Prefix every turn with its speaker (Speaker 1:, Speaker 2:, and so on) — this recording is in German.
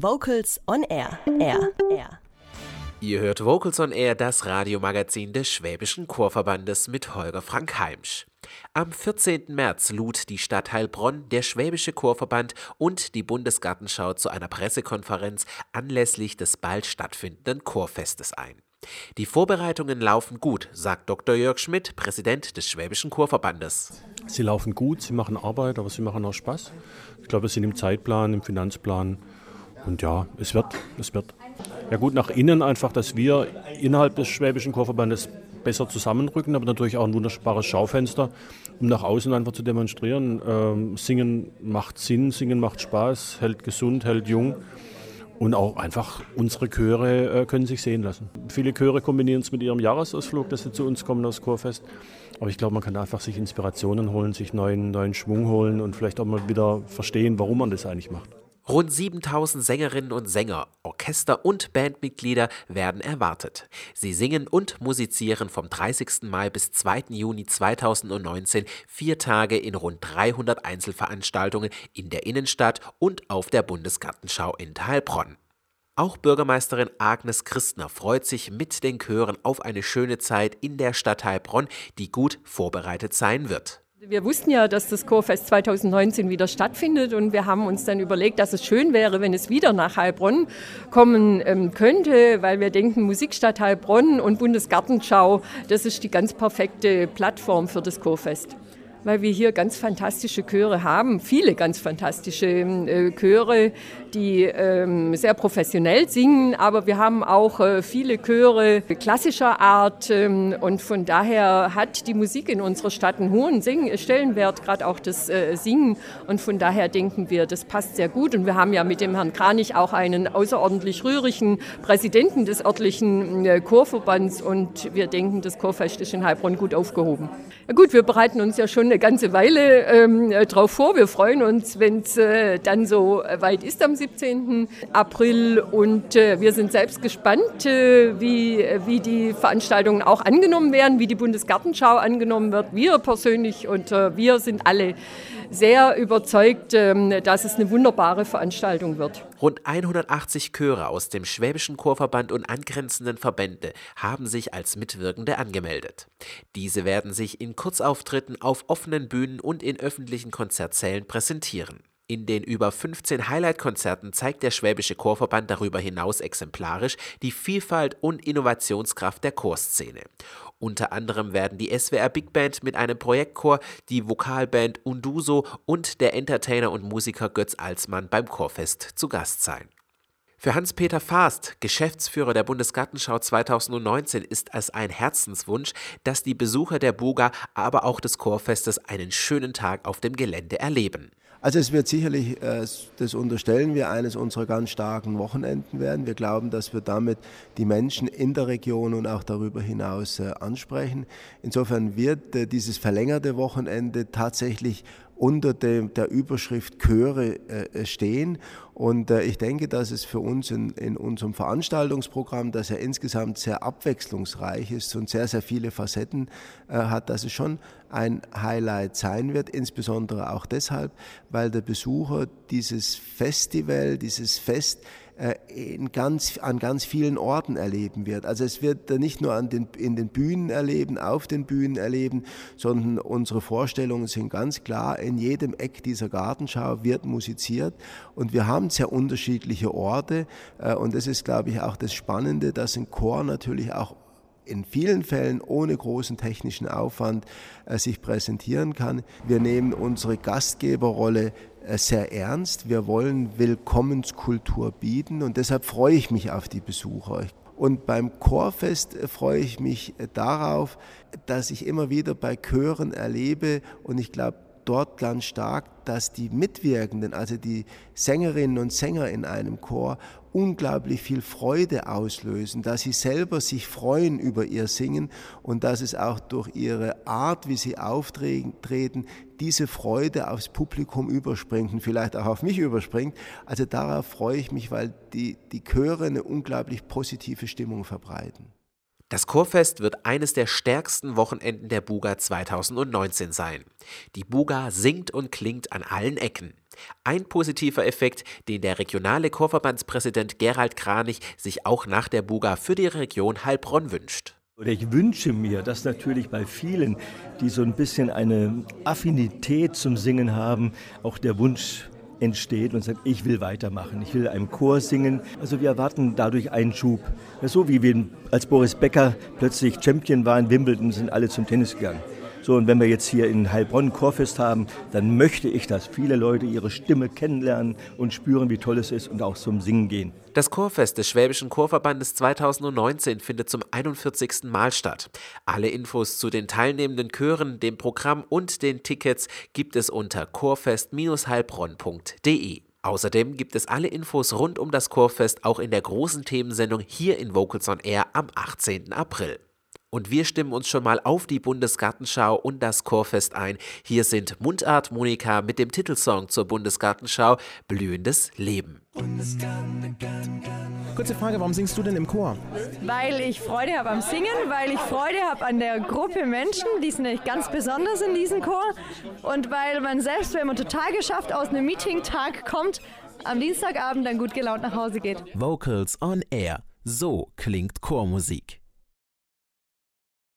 Speaker 1: Vocals on Air. Air. Air.
Speaker 2: Ihr hört Vocals on Air, das Radiomagazin des Schwäbischen Chorverbandes mit Holger Frank Heimsch. Am 14. März lud die Stadt Heilbronn, der Schwäbische Chorverband und die Bundesgartenschau zu einer Pressekonferenz anlässlich des bald stattfindenden Chorfestes ein. Die Vorbereitungen laufen gut, sagt Dr. Jörg Schmidt, Präsident des Schwäbischen Chorverbandes.
Speaker 3: Sie laufen gut, sie machen Arbeit, aber sie machen auch Spaß. Ich glaube, wir sind im Zeitplan, im Finanzplan. Und ja, es wird, es wird. Ja gut, nach innen einfach, dass wir innerhalb des Schwäbischen Chorverbandes besser zusammenrücken, aber natürlich auch ein wunderbares Schaufenster, um nach außen einfach zu demonstrieren. Ähm, singen macht Sinn, Singen macht Spaß, hält gesund, hält jung. Und auch einfach unsere Chöre äh, können sich sehen lassen. Viele Chöre kombinieren es mit ihrem Jahresausflug, dass sie zu uns kommen aus Chorfest. Aber ich glaube, man kann einfach sich Inspirationen holen, sich neuen, neuen Schwung holen und vielleicht auch mal wieder verstehen, warum man das eigentlich macht.
Speaker 2: Rund 7000 Sängerinnen und Sänger, Orchester und Bandmitglieder werden erwartet. Sie singen und musizieren vom 30. Mai bis 2. Juni 2019 vier Tage in rund 300 Einzelveranstaltungen in der Innenstadt und auf der Bundesgartenschau in Heilbronn. Auch Bürgermeisterin Agnes Christner freut sich mit den Chören auf eine schöne Zeit in der Stadt Heilbronn, die gut vorbereitet sein wird.
Speaker 4: Wir wussten ja, dass das Chorfest 2019 wieder stattfindet und wir haben uns dann überlegt, dass es schön wäre, wenn es wieder nach Heilbronn kommen ähm, könnte, weil wir denken, Musikstadt Heilbronn und Bundesgartenschau, das ist die ganz perfekte Plattform für das Chorfest weil wir hier ganz fantastische Chöre haben, viele ganz fantastische äh, Chöre, die ähm, sehr professionell singen, aber wir haben auch äh, viele Chöre klassischer Art ähm, und von daher hat die Musik in unserer Stadt einen hohen Sing Stellenwert, gerade auch das äh, Singen. Und von daher denken wir, das passt sehr gut. Und wir haben ja mit dem Herrn Kranich auch einen außerordentlich rührigen Präsidenten des örtlichen äh, Chorverbands. Und wir denken, das Chorfest ist in Heilbronn gut aufgehoben. Ja gut, wir bereiten uns ja schon eine ganze Weile ähm, drauf vor. Wir freuen uns, wenn es äh, dann so weit ist am 17. April. Und äh, wir sind selbst gespannt, äh, wie, wie die Veranstaltungen auch angenommen werden, wie die Bundesgartenschau angenommen wird. Wir persönlich und äh, wir sind alle sehr überzeugt, ähm, dass es eine wunderbare Veranstaltung wird.
Speaker 2: Rund 180 Chöre aus dem Schwäbischen Chorverband und angrenzenden Verbände haben sich als Mitwirkende angemeldet. Diese werden sich in Kurzauftritten auf offenen Bühnen und in öffentlichen Konzertsälen präsentieren. In den über 15 Highlight-Konzerten zeigt der Schwäbische Chorverband darüber hinaus exemplarisch die Vielfalt und Innovationskraft der Chorszene. Unter anderem werden die SWR Big Band mit einem Projektchor, die Vokalband Unduso und der Entertainer und Musiker Götz Alsmann beim Chorfest zu Gast sein. Für Hans-Peter Faast, Geschäftsführer der Bundesgartenschau 2019, ist es ein Herzenswunsch, dass die Besucher der Buga, aber auch des Chorfestes einen schönen Tag auf dem Gelände erleben.
Speaker 5: Also es wird sicherlich, äh, das unterstellen wir, eines unserer ganz starken Wochenenden werden. Wir glauben, dass wir damit die Menschen in der Region und auch darüber hinaus äh, ansprechen. Insofern wird äh, dieses verlängerte Wochenende tatsächlich unter dem, der Überschrift Chöre äh, stehen. Und äh, ich denke, dass es für uns in, in, unserem Veranstaltungsprogramm, das ja insgesamt sehr abwechslungsreich ist und sehr, sehr viele Facetten äh, hat, dass es schon ein Highlight sein wird, insbesondere auch deshalb, weil der Besucher dieses Festival, dieses Fest äh, in ganz, an ganz vielen Orten erleben wird. Also es wird nicht nur an den, in den Bühnen erleben, auf den Bühnen erleben, sondern unsere Vorstellungen sind ganz klar, in jedem Eck dieser Gartenschau wird musiziert und wir haben sehr unterschiedliche Orte äh, und das ist, glaube ich, auch das Spannende, dass ein Chor natürlich auch in vielen Fällen ohne großen technischen Aufwand äh, sich präsentieren kann. Wir nehmen unsere Gastgeberrolle äh, sehr ernst. Wir wollen Willkommenskultur bieten und deshalb freue ich mich auf die Besucher. Und beim Chorfest äh, freue ich mich darauf, dass ich immer wieder bei Chören erlebe und ich glaube, dort ganz stark, dass die Mitwirkenden, also die Sängerinnen und Sänger in einem Chor, unglaublich viel Freude auslösen, dass sie selber sich freuen über ihr Singen und dass es auch durch ihre Art, wie sie auftreten, diese Freude aufs Publikum überspringt und vielleicht auch auf mich überspringt. Also darauf freue ich mich, weil die, die Chöre eine unglaublich positive Stimmung verbreiten.
Speaker 2: Das Chorfest wird eines der stärksten Wochenenden der Buga 2019 sein. Die Buga singt und klingt an allen Ecken. Ein positiver Effekt, den der regionale Chorverbandspräsident Gerald Kranich sich auch nach der Buga für die Region Heilbronn wünscht.
Speaker 6: Oder ich wünsche mir, dass natürlich bei vielen, die so ein bisschen eine Affinität zum Singen haben, auch der Wunsch entsteht und sagt, ich will weitermachen, ich will einem Chor singen. Also wir erwarten dadurch einen Schub. So wie wir als Boris Becker plötzlich Champion war in Wimbledon, sind alle zum Tennis gegangen. So, und wenn wir jetzt hier in Heilbronn Chorfest haben, dann möchte ich, dass viele Leute ihre Stimme kennenlernen und spüren, wie toll es ist und auch zum Singen gehen.
Speaker 2: Das Chorfest des Schwäbischen Chorverbandes 2019 findet zum 41. Mal statt. Alle Infos zu den teilnehmenden Chören, dem Programm und den Tickets gibt es unter chorfest-heilbronn.de. Außerdem gibt es alle Infos rund um das Chorfest auch in der großen Themensendung hier in Vocals on Air am 18. April. Und wir stimmen uns schon mal auf die Bundesgartenschau und das Chorfest ein. Hier sind Mundart Monika mit dem Titelsong zur Bundesgartenschau Blühendes Leben.
Speaker 7: Kurze Frage, warum singst du denn im Chor?
Speaker 8: Weil ich Freude habe am Singen, weil ich Freude habe an der Gruppe Menschen, die sind ganz besonders in diesem Chor. Und weil man selbst, wenn man total geschafft aus einem Meeting-Tag kommt, am Dienstagabend dann gut gelaunt nach Hause geht.
Speaker 9: Vocals on Air. So klingt Chormusik.